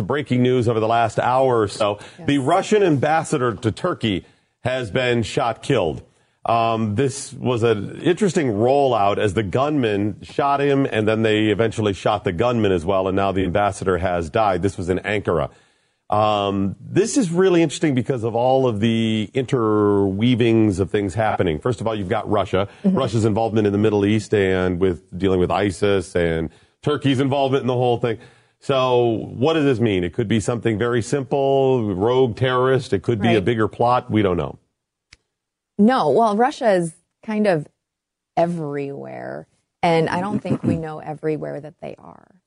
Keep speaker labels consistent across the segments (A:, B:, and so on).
A: The breaking news over the last hour or so. Yes. The Russian ambassador to Turkey has been shot killed. Um, this was an interesting rollout as the gunman shot him, and then they eventually shot the gunman as well, and now the ambassador has died. This was in Ankara. Um, this is really interesting because of all of the interweavings of things happening. First of all, you've got Russia, mm-hmm. Russia's involvement in the Middle East and with dealing with ISIS and Turkey's involvement in the whole thing. So what does this mean? It could be something very simple, rogue terrorist. It could be right. a bigger plot. We don't know.
B: No, well, Russia is kind of everywhere. And I don't think we know everywhere that they are.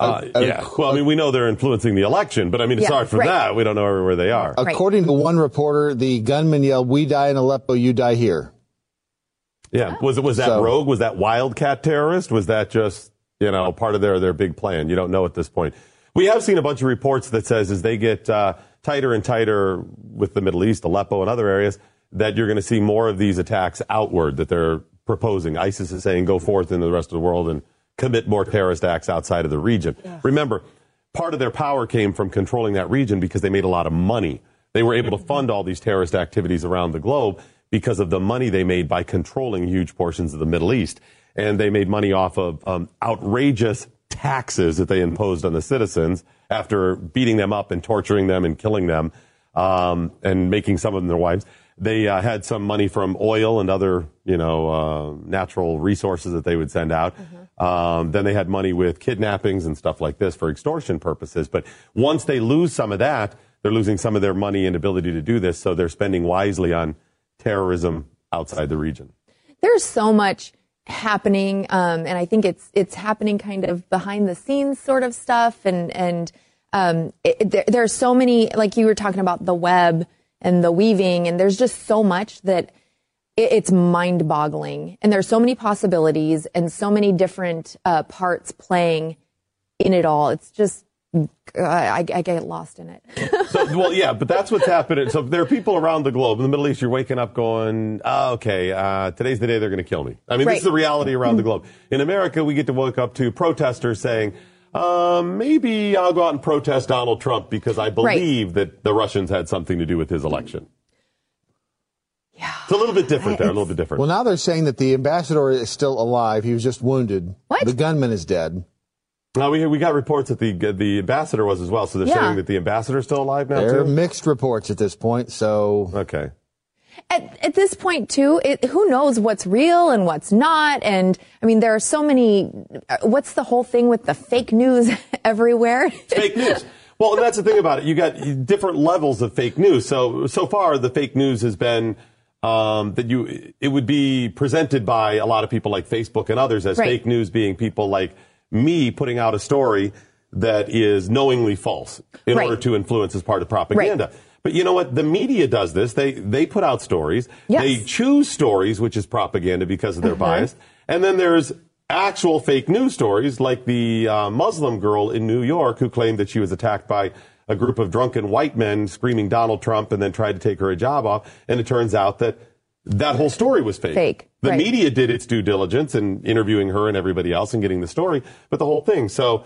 A: Uh, yeah. Well, I mean, we know they're influencing the election, but I mean, yeah, aside from right. that, we don't know where they are.
C: According to one reporter, the gunman yelled, "We die in Aleppo, you die here."
A: Yeah. Was it was that so, rogue? Was that wildcat terrorist? Was that just you know part of their their big plan? You don't know at this point. We have seen a bunch of reports that says as they get uh, tighter and tighter with the Middle East, Aleppo, and other areas, that you're going to see more of these attacks outward that they're proposing. ISIS is saying go forth into the rest of the world and commit more terrorist acts outside of the region. Yeah. Remember, part of their power came from controlling that region because they made a lot of money. They were able to fund all these terrorist activities around the globe because of the money they made by controlling huge portions of the Middle East. And they made money off of um, outrageous taxes that they imposed on the citizens after beating them up and torturing them and killing them um, and making some of them their wives. They uh, had some money from oil and other, you know, uh, natural resources that they would send out. Mm-hmm. Um, then they had money with kidnappings and stuff like this for extortion purposes. But once they lose some of that, they're losing some of their money and ability to do this. So they're spending wisely on terrorism outside the region.
B: There's so much happening, um, and I think it's it's happening kind of behind the scenes sort of stuff. And and um, it, there, there are so many, like you were talking about the web and the weaving. And there's just so much that it's mind boggling. And there's so many possibilities and so many different uh, parts playing in it all. It's just, I, I, get lost in it.
A: so, well, yeah, but that's what's happening. So there are people around the globe in the Middle East. You're waking up going, oh, okay, uh, today's the day they're going to kill me. I mean, right. this is the reality around the globe. In America, we get to wake up to protesters saying, um, maybe I'll go out and protest Donald Trump because I believe right. that the Russians had something to do with his election.
B: Yeah.
A: It's a little bit different there, a little bit different.
C: Well, now they're saying that the ambassador is still alive. He was just wounded.
B: What?
C: The gunman is dead.
A: Now we we got reports that the the ambassador was as well. So they're yeah. saying that the ambassador is still alive now.
C: They're mixed reports at this point. So
A: okay
B: at, at this point too, it, who knows what's real and what's not? And I mean, there are so many. Uh, what's the whole thing with the fake news everywhere?
A: Fake news. Well, and that's the thing about it. You got different levels of fake news. So so far, the fake news has been um, that you it would be presented by a lot of people like Facebook and others as right. fake news, being people like me putting out a story that is knowingly false in right. order to influence as part of propaganda. Right. But you know what? The media does this. They they put out stories. Yes. They choose stories, which is propaganda because of their uh-huh. bias. And then there's actual fake news stories, like the uh, Muslim girl in New York who claimed that she was attacked by a group of drunken white men screaming Donald Trump and then tried to take her hijab off. And it turns out that that whole story was fake.
B: Fake.
A: The
B: right.
A: media did its due diligence in interviewing her and everybody else and getting the story, but the whole thing. So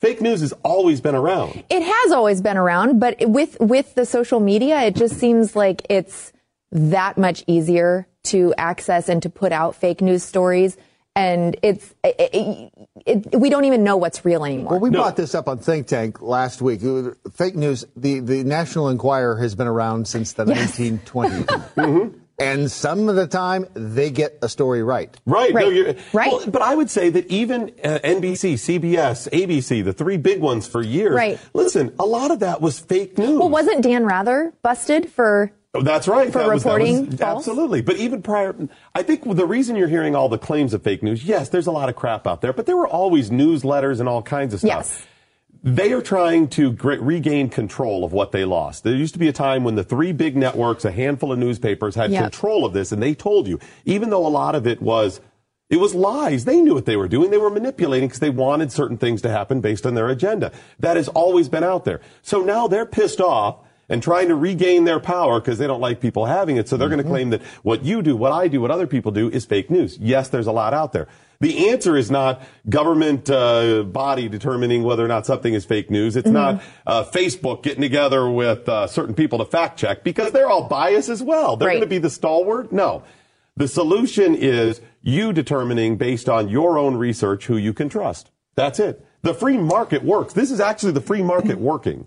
A: Fake news has always been around.
B: It has always been around, but with with the social media, it just seems like it's that much easier to access and to put out fake news stories. And it's it, it, it, we don't even know what's real anymore.
C: Well, we no. brought this up on Think Tank last week. Fake news. The the National Enquirer has been around since the yes. 1920s. mm-hmm. And some of the time, they get a story right.
A: Right.
B: Right. No, right.
A: Well, but I would say that even uh, NBC, CBS, ABC, the three big ones for years.
B: Right.
A: Listen, a lot of that was fake news.
B: Well, wasn't Dan Rather busted for Oh,
A: That's right.
B: For
A: that was,
B: reporting
A: that was,
B: false?
A: Absolutely. But even prior, I think the reason you're hearing all the claims of fake news, yes, there's a lot of crap out there, but there were always newsletters and all kinds of stuff.
B: Yes.
A: They are trying to regain control of what they lost. There used to be a time when the three big networks, a handful of newspapers had
B: Yep.
A: control of this and they told you, even though a lot of it was it was lies. They knew what they were doing. They were manipulating because they wanted certain things to happen based on their agenda. That has always been out there. So now they're pissed off and trying to regain their power because they don't like people having it. So they're going to claim that what you do, what I do, what other people do is fake news. Yes, there's a lot out there. The answer is not government uh, body determining whether or not something is fake news. It's not uh, Facebook getting together with uh, certain people to fact check because they're all biased as well. They're
B: Right.
A: going to be the stalwart. No. The solution is you determining based on your own research who you can trust. That's it. The free market works. This is actually the free market working.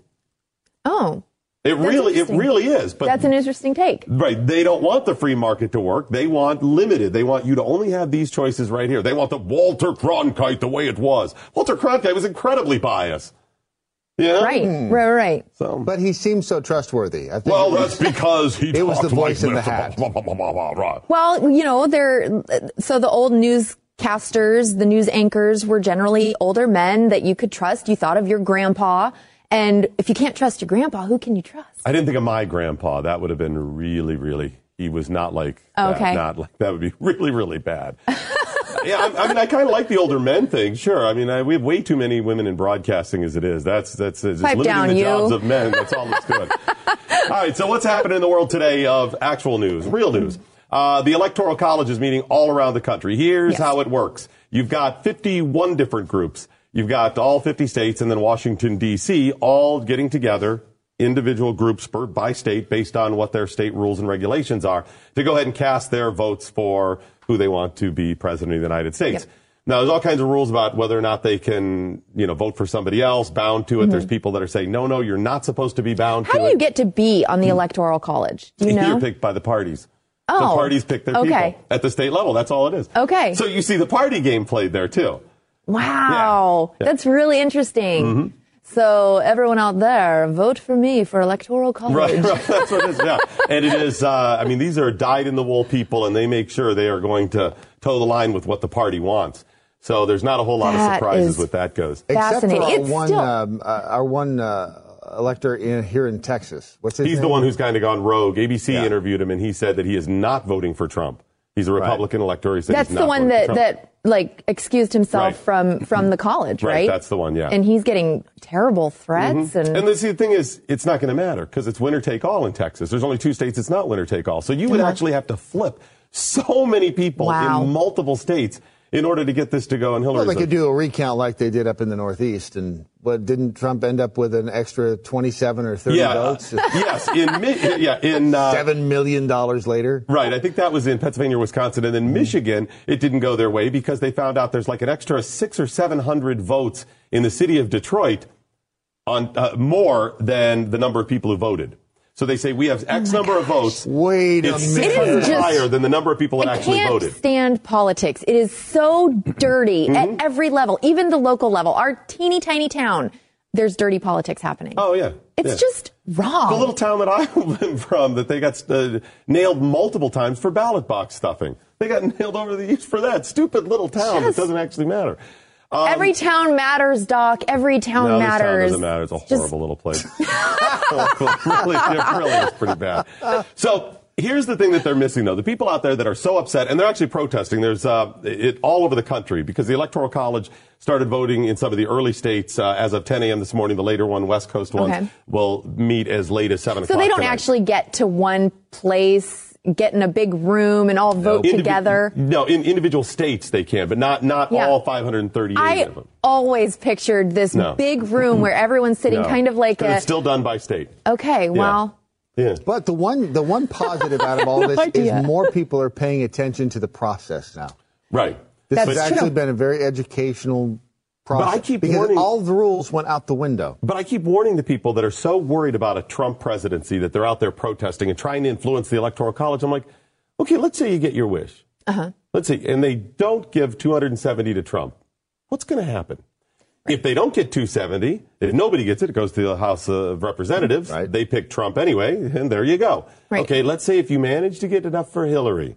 B: Oh,
A: It really, it really is. But
B: that's an interesting take.
A: Right. They don't want the free market to work. They want limited. They want you to only have these choices right here. They want the Walter Cronkite the way it was. Walter Cronkite was incredibly biased. Yeah.
B: Right, hmm. right, right.
A: So,
C: But he seems so trustworthy. I think
A: well,
C: it
A: that's because he
C: It was the voice
A: like
C: in the
A: this.
C: hat.
A: Blah, blah, blah, blah, blah, blah.
B: Well, you know, they're so the old newscasters, the news anchors were generally older men that you could trust. You thought of your grandpa, and if you can't trust your grandpa, who can you trust?
A: I didn't think of my grandpa. That would have been really, really. He was not like that.
B: Okay.
A: Not like that would be really, really bad. yeah, I, I mean, I kind of like the older men thing. Sure. I mean, I, we have way too many women in broadcasting as it is. That's that's just limiting the
B: you.
A: jobs of men. That's all that's good. all right. So what's happening in the world today of actual news, real news? Uh, the Electoral College is meeting all around the country. Here's
B: Yes.
A: how it works. You've got 51 different groups. You've got all 50 states and then Washington, D.C., all getting together, individual groups per, by state based on what their state rules and regulations are, to go ahead and cast their votes for who they want to be president of the United States. Now, there's all kinds of rules about whether or not they can, you know, vote for somebody else, bound to it. There's people that are saying, no, no, you're not supposed to be bound
B: Mm-hmm. How do
A: it.
B: you get to be on the electoral college? Do you know?
A: You're picked by the parties.
B: Oh, the
A: parties pick their
B: okay.
A: people at the state level. That's all it is.
B: Okay.
A: So you see the party game played there too.
B: Wow,
A: Yeah. Mm-hmm.
B: that's really interesting. So everyone out there, vote for me for electoral college.
A: Right, right. That's what it is. Yeah, and it is. Uh, I mean, these are dyed-in-the-wool people, and they make sure they are going to toe the line with what the party wants. So there's not a whole lot of surprises with that goes.
C: Except for
B: Fascinating.
C: our
B: It's
C: one,
B: still-
C: um, uh, our one uh, elector in, here in Texas. What's his
A: He's
C: name?
A: the one who's kind of gone rogue. ABC
C: Yeah.
A: interviewed him, and he said that he is not voting for Trump. He's a Republican elector. He said
B: That's
A: he's
B: the one that that like excused himself
A: Right.
B: from from the college,
A: Right,
B: right?
A: that's the one, yeah. Mm-hmm.
B: And he's getting terrible threats and,
A: And the, see, the thing is, it's not going to matter because it's winner take all in Texas. There's only two states it's not winner take all. So you would
B: Uh-huh.
A: actually have to flip so many people
B: Wow.
A: in multiple states in order to get this to go in
C: Well,
A: Hillary's.
C: they could do a recount like they did up in the Northeast, and what didn't Trump end up with an extra 27 or 30
A: yeah, uh,
C: votes?
A: yes, in Mi- yeah in uh,
C: Seven million dollars later.
A: Right, I think that was in Pennsylvania, Wisconsin, and then Michigan. It didn't go their way because they found out there's like an extra six or seven hundred votes in the city of Detroit on uh, more than the number of people who voted. So they say we have X number of votes.
C: Wait a
A: It's
C: minute.
A: six hundred
B: It is just-
A: higher than the number of people that
B: I
A: actually
B: can't
A: voted.
B: stand politics. It is so dirty
A: Mm-hmm.
B: at every level, even the local level. Our teeny tiny town, there's dirty politics happening.
A: Oh yeah,
B: it's
A: yeah.
B: just wrong.
A: the little town that I live from that they got uh, nailed multiple times for ballot box stuffing. They got nailed over the ears for that stupid little town
B: Yes.
A: that doesn't actually matter. Um,
B: Every town matters, Doc. Every town
A: no,
B: matters.
A: Town doesn't matter. It's a
B: Just-
A: horrible little place. really, it really is pretty bad. So here's the thing that they're missing, though. The people out there that are so upset, and they're actually protesting. There's uh, it all over the country because the Electoral College started voting in some of the early states uh, as of 10 a.m. this morning. The later one, West Coast ones,
B: Okay.
A: will meet as late as 7
B: So they don't
A: tonight.
B: actually get to one place, get in a big room, and all vote
A: Indivi-
B: together.
A: No, in individual states they can, but not not
B: Yeah.
A: all 538
B: I
A: of them.
B: always pictured this
A: No.
B: big room where everyone's sitting
A: No.
B: kind of like
A: But
B: a.
A: it's still done by state.
B: okay, well,
A: Yeah.
C: But the one, the one positive out of all
B: No
C: this
B: idea.
C: is more people are paying attention to the process now.
A: Right.
C: This
B: That's
C: has actually
B: true.
C: been a very educational process.
A: I keep
C: because
A: warning-
C: all the rules went out the window.
A: But I keep warning the people that are so worried about a Trump presidency that they're out there protesting and trying to influence the Electoral College. I'm like, okay, let's say you get your wish. Uh-huh. Let's see. And they don't give 270 to Trump. What's going to happen? If they don't get 270, if nobody gets it, it goes to the House of Representatives.
C: Right.
A: They pick Trump anyway, and there you go.
B: Right.
A: Okay, let's say if you manage to get enough for Hillary.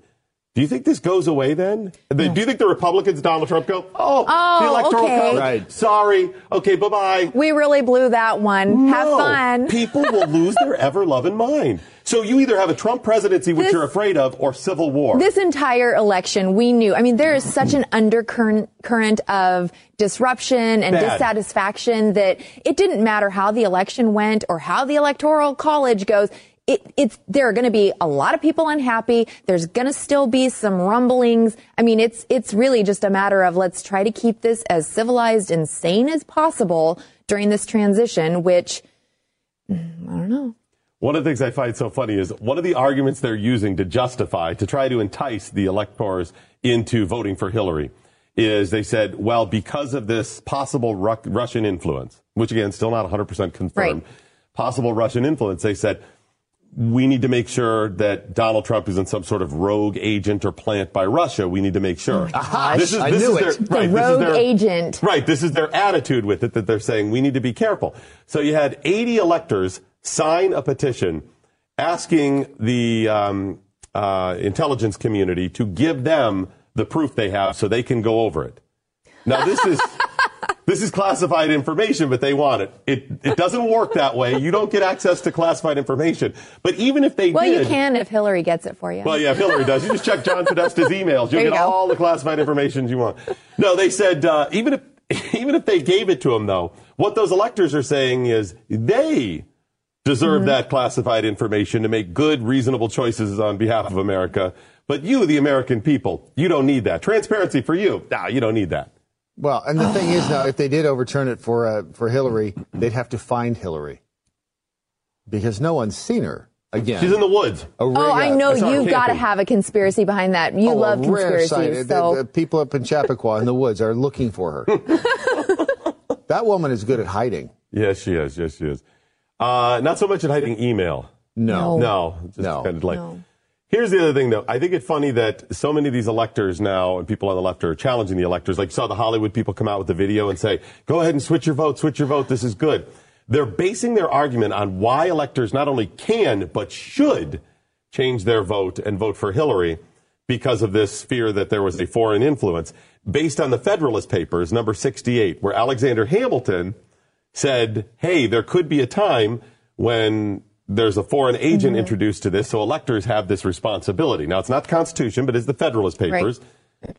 A: Do you think this goes away then? Do you think the Republicans, Donald Trump, go, oh,
B: Oh,
A: the electoral
B: okay.
A: college?
C: Right.
A: Sorry. Okay, bye bye.
B: We really blew that one. Have fun.
A: People will lose their ever loving mind. So you either have a Trump presidency, which
B: This-
A: you're afraid of, or civil war.
B: This entire election, we knew. I mean, there is such an undercurrent current of disruption and
A: Bad.
B: dissatisfaction that it didn't matter how the election went or how the electoral college goes. It, it's there are going to be a lot of people unhappy. There's going to still be some rumblings. I mean, it's it's really just a matter of let's try to keep this as civilized and sane as possible during this transition. Which mm, I don't know.
A: One of the things I find so funny is one of the arguments they're using to justify, to try to entice the electors into voting for Hillary, is they said, well, because of this possible Ru- Russian influence, which again, still not 100% confirmed,
B: Right.
A: possible Russian influence, they said, we need to make sure that Donald Trump isn't some sort of rogue agent or plant by Russia. We need to make sure.
C: Aha, I knew it.
B: The rogue agent.
A: Right. This is their attitude with it that they're saying we need to be careful. So you had 80 electors sign a petition asking the um, uh, intelligence community to give them the proof they have so they can go over it. Now this is this is classified information, but they want it. It it doesn't work that way. You don't get access to classified information. But even if they
B: Well,
A: did,
B: you can if Hillary gets it for you.
A: well, yeah, if Hillary does. You just check John Podesta's emails. You'll
B: you
A: get
B: go.
A: all the classified information you want. No, they said uh, even if even if they gave it to him, though, what those electors are saying is they deserve
B: Mm-hmm.
A: that classified information to make good, reasonable choices on behalf of America. But you, the American people, you don't need that. Transparency for you. Nah, you don't need that.
C: Well, and the thing is now, if they did overturn it for uh, for Hillary, they'd have to find Hillary because no one's seen her again.
A: She's in the woods.
C: A
B: Oh, I know you've got to have a conspiracy behind that. You
C: oh,
B: love
C: a rare sight.
B: conspiracies,
C: The-
B: so
C: the people up in Chappaqua in the woods are looking for her. that woman is good at hiding.
A: Yes, she is. Yes, she is. Uh, not so much at hiding email.
C: No.
A: No, just
C: No.
A: kind of like.
B: No.
A: Here's the other thing, though. I think it's funny that so many of these electors now and people on the left are challenging the electors. Like you saw the Hollywood people come out with the video and say, "Go ahead and switch your vote. Switch your vote. This is good." They're basing their argument on why electors not only can but should change their vote and vote for Hillary because of this fear that there was a foreign influence. Based on the Federalist Papers, number 68, where Alexander Hamilton said, hey, there could be a time when there's a foreign agent mm-hmm. introduced to this, so electors have this responsibility. Now, it's not the Constitution, but it's the Federalist Papers.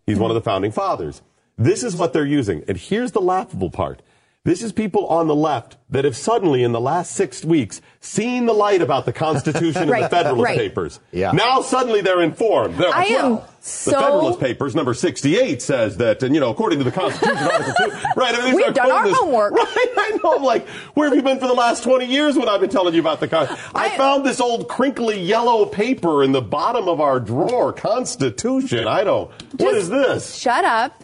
A: He's one of the founding fathers. This is what they're using. And here's the laughable part. This is people on the left that have suddenly, in the last six weeks, seen the light about the Constitution and the Federalist
B: right.
A: Papers.
C: Yeah.
A: Now suddenly they're informed. They're like,
B: I am
A: well,
B: so-
A: the Federalist Papers, number 68, says that, and you know, according to the Constitution, Article 2, right? I mean, they
B: We've done our
A: this-
B: homework.
A: Right? I know. I'm like, where have you been for the last 20 years when I've been telling you about the Constitution? I,
B: I-
A: found this old crinkly yellow paper in the bottom of our drawer, Constitution. I don't, What is this?
B: shut up.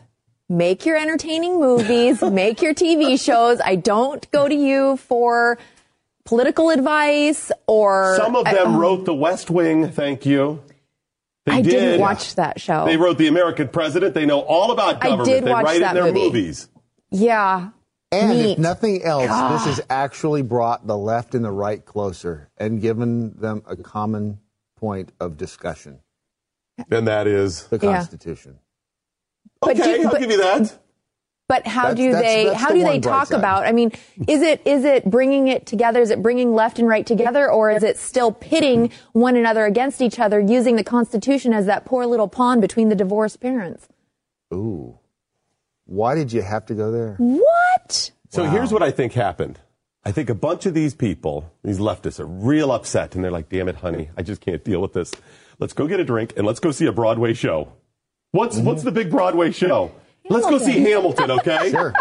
B: Make your entertaining movies, make your TV shows. I don't go to you for political advice or
A: Some of them wrote The West Wing, thank you. They
B: I
A: did.
B: didn't watch that show.
A: They wrote The American President. They know all about
B: I
A: government.
B: did
A: they
B: watch
A: write
B: that
A: in their
B: movie.
A: movies.
B: yeah.
C: And
B: Neat.
C: if nothing else, this has actually brought the left and the right closer and given them a common point of discussion
A: And that is,
C: the
B: Yeah.
C: Constitution.
B: But do-
A: okay, I'll
B: but-
A: give you that.
B: But how
C: That's-
B: do
C: that's-
B: they
C: that's
B: how
C: the
B: do they talk about? I mean, is it is it bringing it together? Is it bringing left and right together, or is it still pitting one another against each other, using the Constitution as that poor little pawn between the divorced parents?
C: Ooh. Why did you have to go there?
B: What?
A: So here's what I think happened. I think a bunch of these people, these leftists, are real upset, and they're like, "Damn it, honey, I just can't deal with this. Let's go get a drink and let's go see a Broadway show. What's what's the big Broadway show? Let's go see Hamilton, okay?
C: Sure.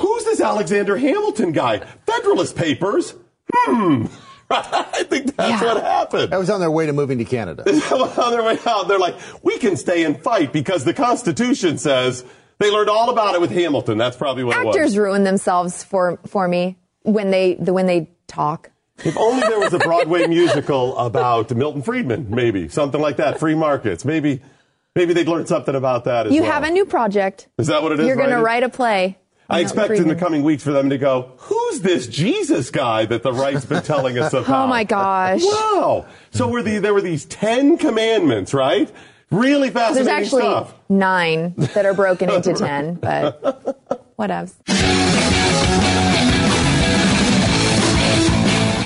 A: Who's this Alexander Hamilton guy? Federalist Papers? Hmm. I think that's
B: Yeah.
A: what happened.
C: That was on their way to moving to Canada.
A: on their way out, they're like, we can stay and fight because the Constitution says they learned all about it with Hamilton. That's probably what it was.
B: Actors ruin themselves for for me when they the, when they talk.
A: If only there was a Broadway musical about Milton Friedman, maybe something like that. Free markets, maybe. Maybe they'd learn something about that as
B: You
A: well.
B: have a new project.
A: Is that what it is?
B: You're going to write a play.
A: I expect in the coming weeks for them to go, who's this Jesus guy that the right's been telling us oh about?
B: oh my gosh.
A: Wow. So were the, there were these 10 commandments, right? Really fascinating
B: There's actually
A: stuff.
B: nine that are broken into 10, but whatevs.